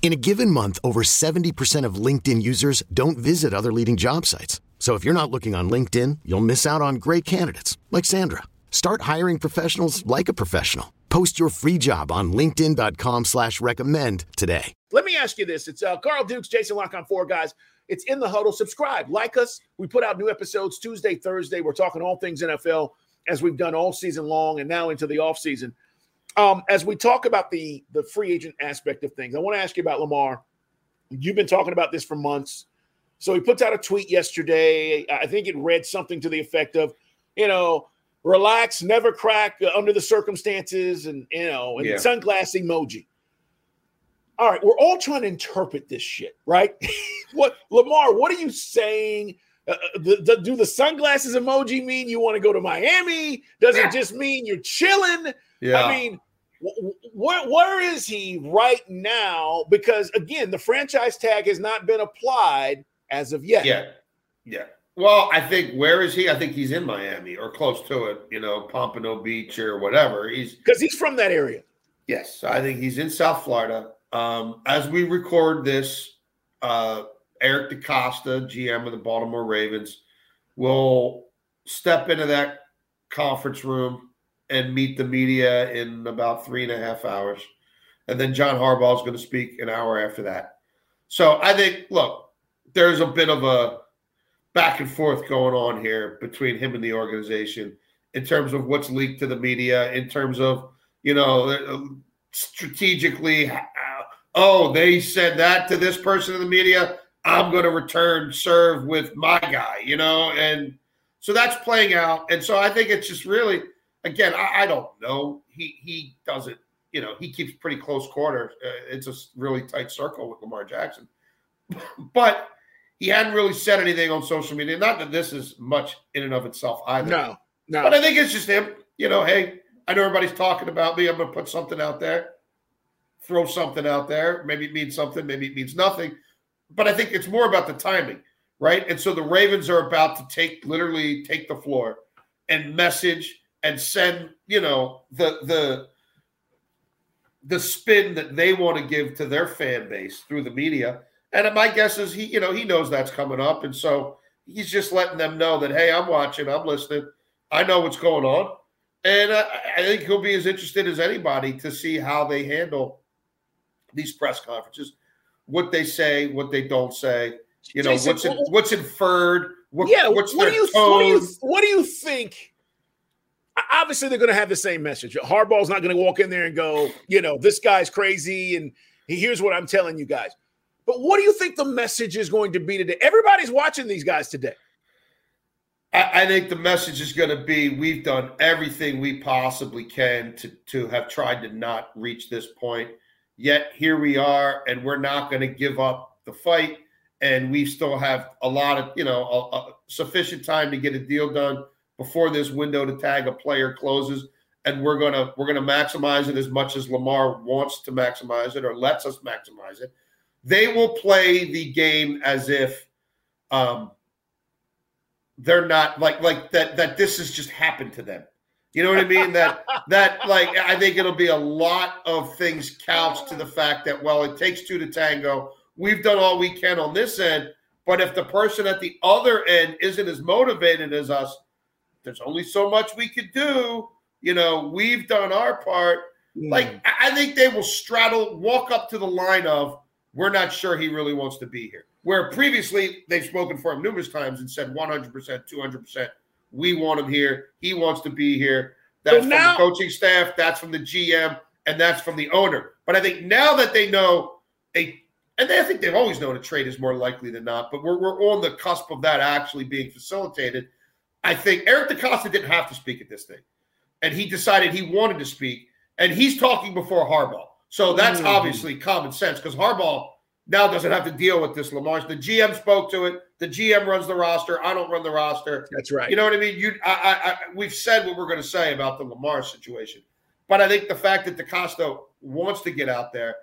In a given month, over 70% of LinkedIn users don't visit other leading job sites. So if you're not looking on LinkedIn, you'll miss out on great candidates like Sandra. Start hiring professionals like a professional. Post your free job on LinkedIn.com slash recommend today. Let me ask you this. It's uh, Carl Dukes, Jason La Canfora guys. It's in the huddle. Subscribe, like us. We put out new episodes Tuesday, Thursday. We're talking all things NFL as we've done all season long and now into the off season. Um, as we talk about the the free agent aspect of things, I want to ask you about Lamar. You've been talking about this for months. So he puts out a tweet yesterday. I think it read something to the effect of, you know, relax, never crack uh, under the circumstances, and you know, and Yeah. sunglass emoji. All right, we're all trying to interpret this shit, right? what Lamar? What are you saying? Uh, uh, the, the- do the sunglasses emoji mean you want to go to Miami? Does it just mean you're chilling? Yeah. I mean, wh- wh- where where is he right now? Because again, the franchise tag has not been applied as of yet. Yeah. Yeah. Well, I think where is he? I think he's in Miami or close to it, you know, Pompano Beach or whatever. He's because he's from that area. yes, I think he's in South Florida. Um, as we record this, uh, Eric DeCosta, GM of the Baltimore Ravens, will step into that conference room and meet the media in about three and a half hours. And then John Harbaugh is going to speak an hour after that. So I think, look, there's a bit of a back and forth going on here between him and the organization in terms of what's leaked to the media, in terms of, you know, uh, strategically, uh, oh, they said that to this person in the media. I'm going to return serve with my guy, you know, and so that's playing out. And so I think it's just really, again, I, I don't know. He he doesn't, you know, he keeps pretty close quarters. Uh, it's a really tight circle with Lamar Jackson, but he hadn't really said anything on social media. Not that this is much in and of itself either. No, no. But I think it's just him. You know, hey, I know everybody's talking about me. I'm going to put something out there, throw something out there. Maybe it means something, maybe it means nothing. But I think it's more about the timing, right? And so the Ravens are about to take literally take the floor and message and send, you know, the the the spin that they want to give to their fan base through the media. And my guess is he, you know, he knows that's coming up, and so he's just letting them know that hey, I'm watching, I'm listening, I know what's going on, and uh, I think he'll be as interested as anybody to see how they handle these press conferences, what they say, what they don't say, you know, Jason, what's in, what's inferred, what, yeah, what's what do you what do you what do you think? Obviously, they're going to have the same message. Harbaugh's not going to walk in there and go, you know, this guy's crazy, and he- here's what I'm telling you guys. But what do you think the message is going to be today? Everybody's watching these guys today. I, I think the message is going to be we've done everything we possibly can to to have tried to not reach this point. Yet here we are, and we're not going to give up the fight. And we still have a lot of you know a, a sufficient time to get a deal done before this window to tag a player closes. And we're gonna we're gonna maximize it as much as Lamar wants to maximize it or lets us maximize it. They will play the game as if um, they're not like like that that this has just happened to them. You know what I mean? that that like I think it'll be a lot of things couched to the fact that well, it takes two to tango. We've done all we can on this end, but if the person at the other end isn't as motivated as us, there's only so much we could do. You know, we've done our part. Like I I think they will straddle, walk up to the line of we're not sure he really wants to be here. Where previously they've spoken for him numerous times and said 100%, 200%, we want him here. He wants to be here. That's So from the coaching staff. That's from the GM. and that's from the owner. But I think now that they know a, and they, I think they've always known a trade is more likely than not, but we're, we're on the cusp of that actually being facilitated. I think Eric DeCosta didn't have to speak at this thing, and he decided he wanted to speak, and he's talking before Harbaugh. So that's mm-hmm. obviously common sense because Harbaugh now doesn't have to deal with this Lamar. The GM spoke to it. The GM runs the roster. I don't run the roster. That's right. You know what I mean? You, I, I, I we've said what we're going to say about the Lamar situation, but I think the fact that DeCosta wants to get out there,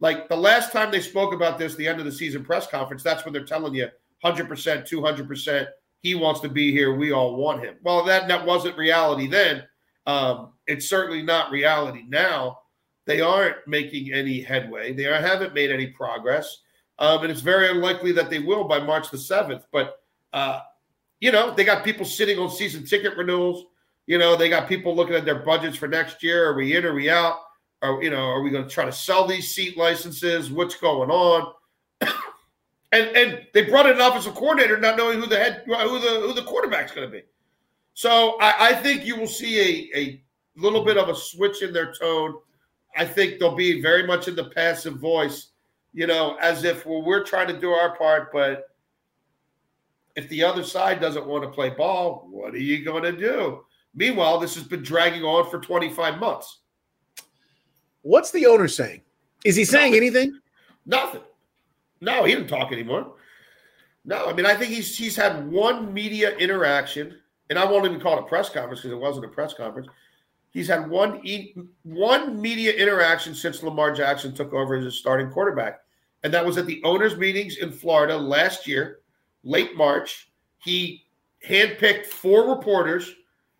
like the last time they spoke about this, the end of the season press conference, that's when they're telling you 100%, 200%. He wants to be here. We all want him. Well, that that wasn't reality then. Um, it's certainly not reality now. They aren't making any headway. They haven't made any progress. Um, and it's very unlikely that they will by March the 7th. But, uh, you know, they got people sitting on season ticket renewals. You know, they got people looking at their budgets for next year. Are we in? Are we out? Are, you know, are we going to try to sell these seat licenses? What's going on? and and they brought in an offensive coordinator not knowing who the head who the who the quarterback's going to be. So I, I think you will see a, a little bit of a switch in their tone I think they'll be very much in the passive voice, you know, as if well, we're trying to do our part, but if the other side doesn't want to play ball, what are you going to do? Meanwhile, this has been dragging on for 25 months. What's the owner saying? Is he saying Nothing. anything? Nothing. No, he didn't talk anymore. No, I mean, I think he's he's had one media interaction, and I won't even call it a press conference because it wasn't a press conference. He's had one one media interaction since Lamar Jackson took over as a starting quarterback, and that was at the owners' meetings in Florida last year, late March. He handpicked four reporters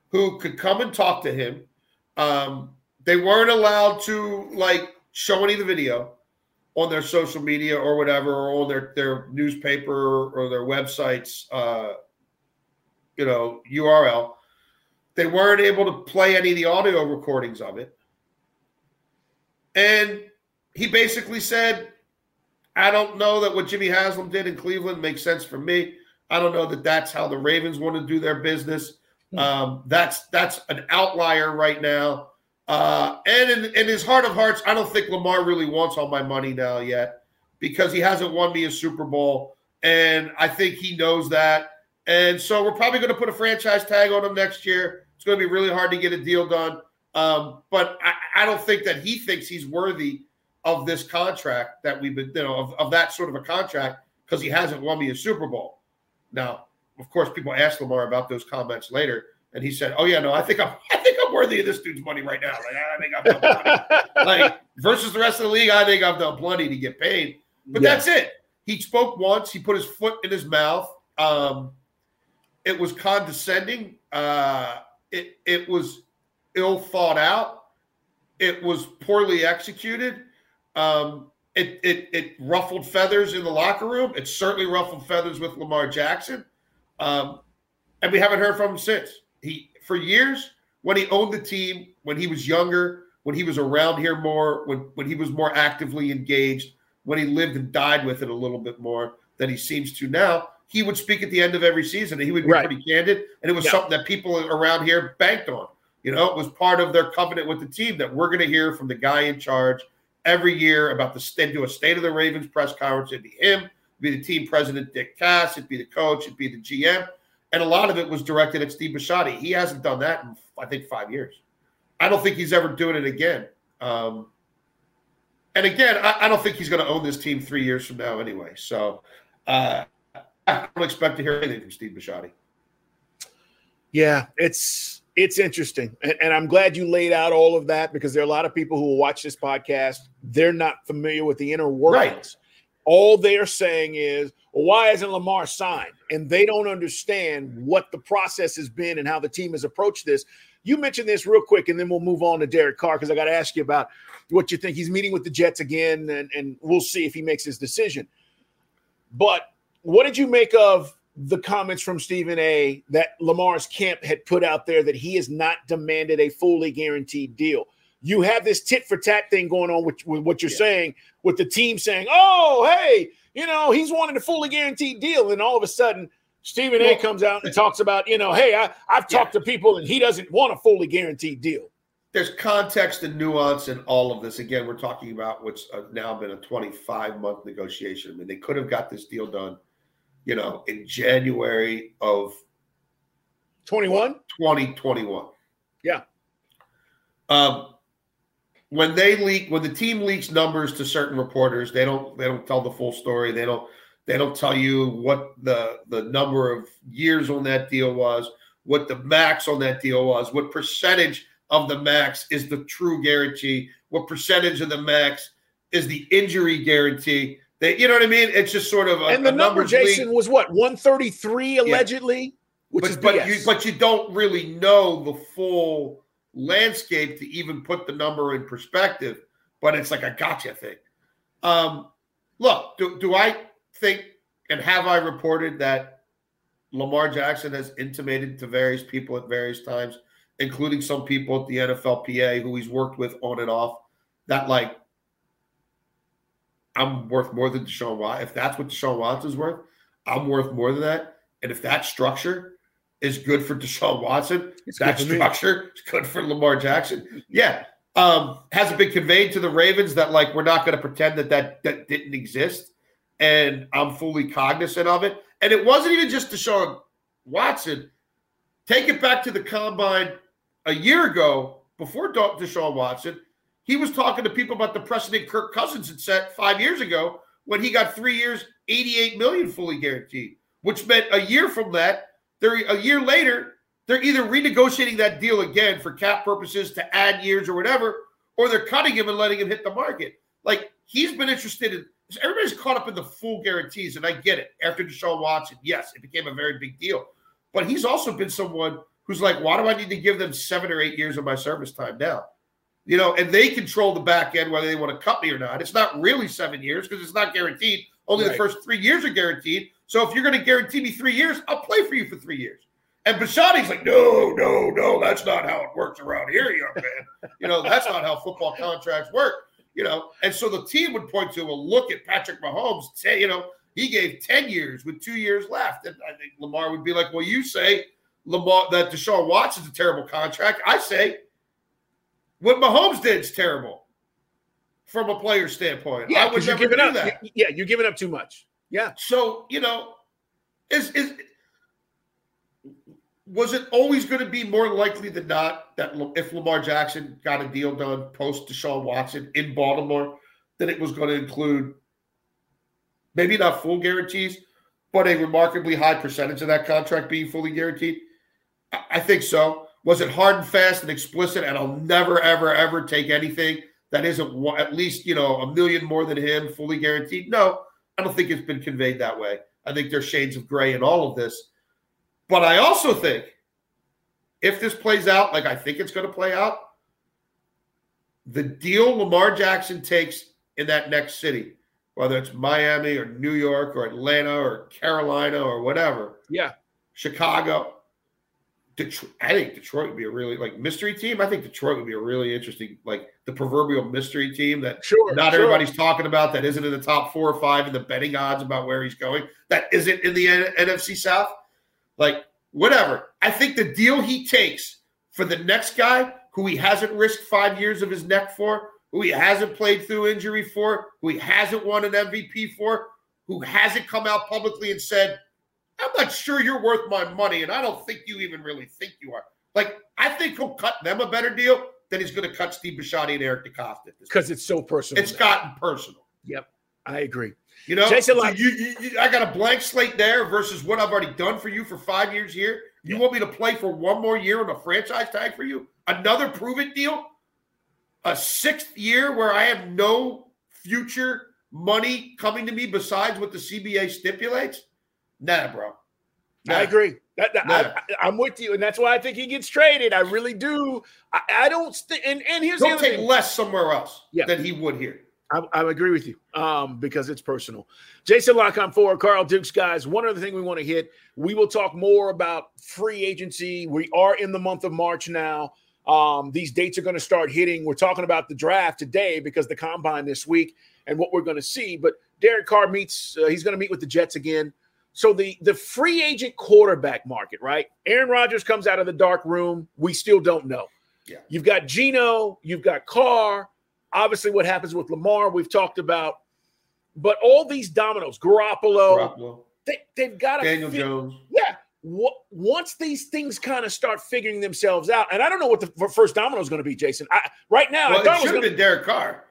who could come and talk to him. Um, they weren't allowed to like show any of the video on their social media or whatever, or on their their newspaper or their websites, uh, you know, URL. They weren't able to play any of the audio recordings of it. And he basically said, I don't know that what Jimmy Haslam did in Cleveland makes sense for me. I don't know that that's how the Ravens want to do their business. Hmm. Um, that's that's an outlier right now. Uh, and in, in his heart of hearts, I don't think Lamar really wants all my money now yet because he hasn't won me a Super Bowl. And I think he knows that. And so we're probably going to put a franchise tag on him next year. It's going to be really hard to get a deal done. Um, but I, I, don't think that he thinks he's worthy of this contract that we've been, you know, of, of that sort of a contract because he hasn't won me a Super Bowl. Now, of course, people asked Lamar about those comments later, and he said, "Oh yeah, no, I think I'm, I think I'm worthy of this dude's money right now. Like I think plenty. like versus the rest of the league, I think I've done plenty to get paid. But yeah. that's it. He spoke once. He put his foot in his mouth. Um, it was condescending. Uh, it it was ill thought out. It was poorly executed. Um, it, it it ruffled feathers in the locker room. It certainly ruffled feathers with Lamar Jackson, um, and we haven't heard from him since. He for years when he owned the team, when he was younger, when he was around here more, when when he was more actively engaged, when he lived and died with it a little bit more than he seems to now he would speak at the end of every season and he would be right. pretty candid. And it was yeah. something that people around here banked on. You know, it was part of their covenant with the team that we're going to hear from the guy in charge every year about the state, do a state of the Ravens press conference. It'd be him, it'd be the team president, Dick Cass, it'd be the coach, it'd be the GM. And a lot of it was directed at Steve Bisciotti. He hasn't done that in, I think, five years. I don't think he's ever doing it again. Um, and again, I, I don't think he's going to own this team three years from now anyway. So, uh, I don't expect to hear anything from Steve Bisciotti. Yeah, it's it's interesting, and, and, I'm glad you laid out all of that because there are a lot of people who will watch this podcast. They're not familiar with the inner workings. Right. All they're saying is, well, "Why isn't Lamar signed?" And they don't understand what the process has been and how the team has approached this. You mentioned this real quick, and then we'll move on to Derek Carr because I got to ask you about what you think. He's meeting with the Jets again, and, and we'll see if he makes his decision. But what did you make of the comments from Stephen A that Lamar's camp had put out there that he has not demanded a fully guaranteed deal? You have this tit for tat thing going on with, with what you're yeah. saying, with the team saying, "Oh, hey, you know, he's wanting a fully guaranteed deal," and all of a sudden, Stephen well, A comes out and talks about, you know, hey, I, I've talked yeah. to people and he doesn't want a fully guaranteed deal. there's context and nuance in all of this. Again, we're talking about what's uh, now been a 25 month negotiation. I mean, they could have got this deal done, you know, in January of 21, 2021. Yeah. Um, when they leak, when the team leaks numbers to certain reporters, they don't they don't tell the full story. They don't they don't tell you what the the number of years on that deal was, what the max on that deal was, what percentage of the max is the true guarantee, what percentage of the max is the injury guarantee. They, you know what I mean? It's just sort of a, and the number Jason was what 133 allegedly, which but, is but BS. you but you don't really know the full landscape to even put the number in perspective. But it's like a gotcha thing. Um, look, do, do I think and have I reported that Lamar Jackson has intimated to various people at various times, including some people at the NFLPA who he's worked with on and off, that like I'm worth more than Deshaun Watson. If that's what Deshaun Watson's worth, I'm worth more than that. And if that structure is good for Deshaun Watson, It's that me. structure is good for Lamar Jackson. Yeah. Um, has it been conveyed to the Ravens that like we're not going to pretend that, that that didn't exist? And I'm fully cognizant of it. And it wasn't even just Deshaun Watson. Take it back to the combine a year ago before Deshaun Watson. He was talking to people about the precedent Kirk Cousins had set five years ago when he got three years, 88 million fully guaranteed, which meant a year from that, they're a year later, they're either renegotiating that deal again for cap purposes to add years or whatever, or they're cutting him and letting him hit the market. Like he's been interested in everybody's caught up in the full guarantees, and I get it. After Deshaun Watson, yes, it became a very big deal. But he's also been someone who's like, why do I need to give them seven or eight years of my service time now? You know, and they control the back end whether they want to cut me or not. It's not really seven years because it's not guaranteed. Only the first three years are guaranteed. So if you're going to guarantee me three years, I'll play for you for three years. And Bisciotti's like, no, no, no, that's not how it works around here, young man. You know, that's not how football contracts work. You know, and so the team would point to, a look at Patrick Mahomes. Say, you know, he gave 10 years with two years left. And I think Lamar would be like, well, you say Lamar that Deshaun Watson's a terrible contract. I say what Mahomes did is terrible from a player standpoint. yeah, I would because you're never giving do up. that. Yeah, you're giving up too much. Yeah, So, you know, is is was it always going to be more likely than not that if Lamar Jackson got a deal done post Deshaun Watson in Baltimore, that it was going to include maybe not full guarantees, but a remarkably high percentage of that contract being fully guaranteed? I think so. Was it hard and fast and explicit? And I'll never, ever, ever take anything that isn't at least you know a million more than him, fully guaranteed. No, I don't think it's been conveyed that way. I think there's shades of gray in all of this. But I also think if this plays out like I think it's going to play out, the deal Lamar Jackson takes in that next city, whether it's Miami or New York or Atlanta or Carolina or whatever, yeah. Chicago, Detroit. I think Detroit would be a really like mystery team. I think Detroit would be a really interesting, like the proverbial mystery team that Sure. not sure. everybody's talking about that isn't in the top four or five in the betting odds about where he's going. That isn't in the N- NFC South. Like whatever. I think the deal he takes for the next guy who he hasn't risked five years of his neck for, who he hasn't played through injury for, who he hasn't won an MVP for, who hasn't come out publicly and said, I'm not sure you're worth my money, and I don't think you even really think you are. Like, I think he'll cut them a better deal than he's going to cut Steve Bisciotti and Eric DeCosta. because it's so personal. it's gotten personal. Yep, I agree. You know, Jason, So you, you, you- I got a blank slate there versus what I've already done for you for five years here. You want me to play for one more year on a franchise tag for you? Another prove it deal? A sixth year where I have no future money coming to me besides what the CBA stipulates? Nah, bro. Nah. I agree. That, that- Yeah. I, am with you, and that's why I think he gets traded. I really do. I, I don't. St- and and here's the He'll other take thing. less somewhere else Yeah. than he would here. I, I agree with you um, because it's personal. Jason La Canfora, Carl Dukes, guys. One other thing we want to hit. We will talk more about free agency. We are in the month of March now. Um, these dates are going to start hitting. We're talking about the draft today because the combine this week and what we're going to see. But Derek Carr meets. Uh, he's going to meet with the Jets again. So the the free agent quarterback market, right? Aaron Rodgers comes out of the dark room. We still don't know. Yeah. You've got Geno, you've got Carr, obviously what happens with Lamar, we've talked about. But all these dominoes, Garoppolo, Garoppolo, they, they've got to Daniel Jones. Yeah. What, once these things kind of start figuring themselves out, and I don't know what the first domino is going to be, Jason. I, right now, I Well, thought it should have been Derek Carr.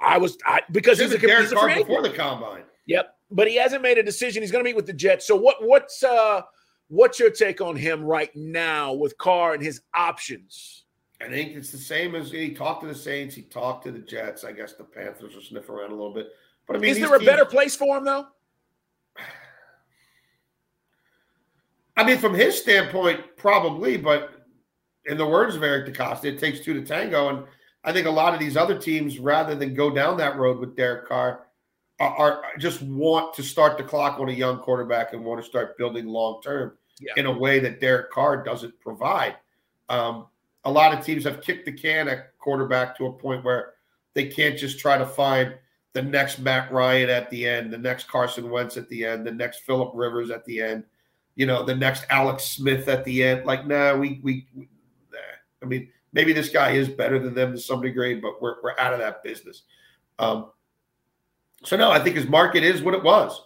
I was I, because he's a, Derek he's a Carr free agent. before the combine. Yep, but he hasn't made a decision. He's going to meet with the Jets. So what? What's uh, what's your take on him right now with Carr and his options? I think it's the same as he talked to the Saints. He talked to the Jets. I guess the Panthers will sniff around a little bit. But I mean, Is there a teams- better place for him though? I mean, from his standpoint, probably. But in the words of Eric DeCosta, it takes two to tango. And I think a lot of these other teams, rather than go down that road with Derek Carr, are, just want to start the clock on a young quarterback and want to start building long term Yeah. in a way that Derek Carr doesn't provide. Um, a lot of teams have kicked the can at quarterback to a point where they can't just try to find the next Matt Ryan at the end, the next Carson Wentz at the end, the next Philip Rivers at the end, you know, the next Alex Smith at the end. Like, nah, we we, we nah. I mean, maybe this guy is better than them to some degree, but we're we're out of that business. Um, so no, I think his market is what it was,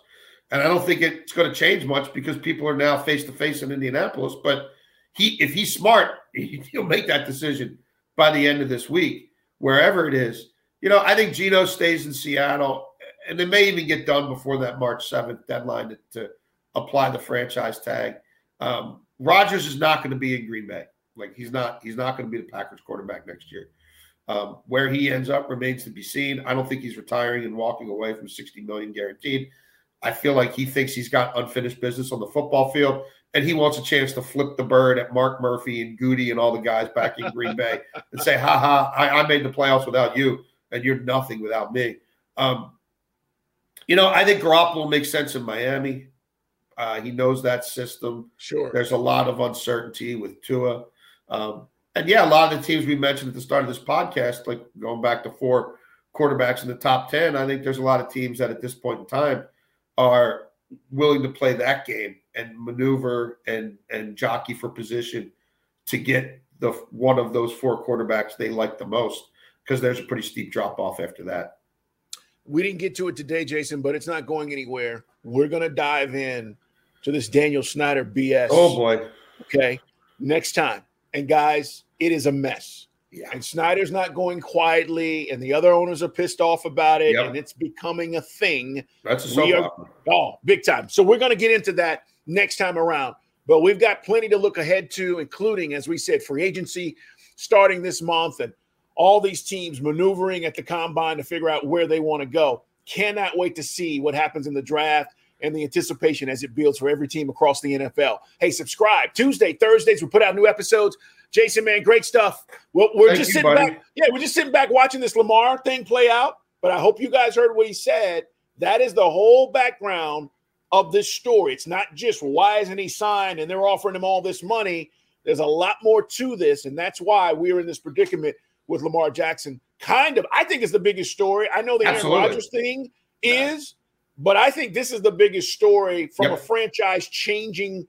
and I don't think it's going to change much because people are now face to face in Indianapolis. But he, if he's smart, he'll make that decision by the end of this week, wherever it is. You know, I think Geno stays in Seattle, and they may even get done before that March seventh deadline to, to apply the franchise tag. Um, Rodgers is not going to be in Green Bay. Like he's not. He's not going to be the Packers quarterback next year. Um, where he ends up remains to be seen. I don't think he's retiring and walking away from 60 million guaranteed. I feel like he thinks he's got unfinished business on the football field, and he wants a chance to flip the bird at Mark Murphy and Goody and all the guys back in Green Bay and say, "Ha ha! I, I made the playoffs without you, and you're nothing without me." Um, you know, I think Garoppolo makes sense in Miami. Uh, he knows that system. Sure. There's a lot of uncertainty with Tua. Um, and yeah, a lot of the teams we mentioned at the start of this podcast, like going back to four quarterbacks in the top 10, I think there's a lot of teams that at this point in time are willing to play that game and maneuver and and jockey for position to get the one of those four quarterbacks they like the most because there's a pretty steep drop off after that. We didn't get to it today, Jason, but it's not going anywhere. We're going to dive in to this Daniel Snyder BS. Oh boy. Okay. Next time. And guys, it is a mess. Yeah. And Snyder's not going quietly, and the other owners are pissed off about it, Yep. and it's becoming a thing. That's a are-. Oh, big time. So we're going to get into that next time around. But we've got plenty to look ahead to, including, as we said, free agency starting this month and all these teams maneuvering at the combine to figure out where they want to go. Cannot wait to see what happens in the draft and the anticipation as it builds for every team across the NFL. Hey, subscribe. Tuesday, Thursdays, we put out new episodes. Jason, man, great stuff. Well, we're just you, sitting buddy. back. Yeah, we're just sitting back watching this Lamar thing play out. But I hope you guys heard what he said. That is the whole background of this story. It's not just why isn't he signed and they're offering him all this money. There's a lot more to this, and that's why we're in this predicament with Lamar Jackson. Kind of, I think it's the biggest story. I know the Aaron Rodgers thing is, but I think this is the biggest story from Yep. a franchise changing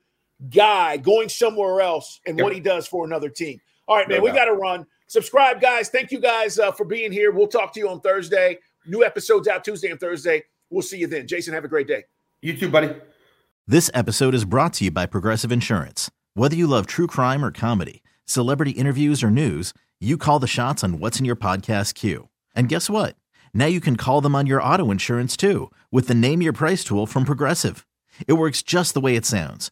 guy going somewhere else and Yep. what he does for another team. All right, No man, we got to run. Subscribe, guys. Thank you guys uh, for being here. We'll talk to you on Thursday. New episodes out Tuesday and Thursday. We'll see you then. Jason, have a great day. You too, buddy. This episode is brought to you by Progressive Insurance. Whether you love true crime or comedy, celebrity interviews or news, you call the shots on what's in your podcast queue. And guess what? Now you can call them on your auto insurance too with the Name Your Price tool from Progressive. It works just the way it sounds.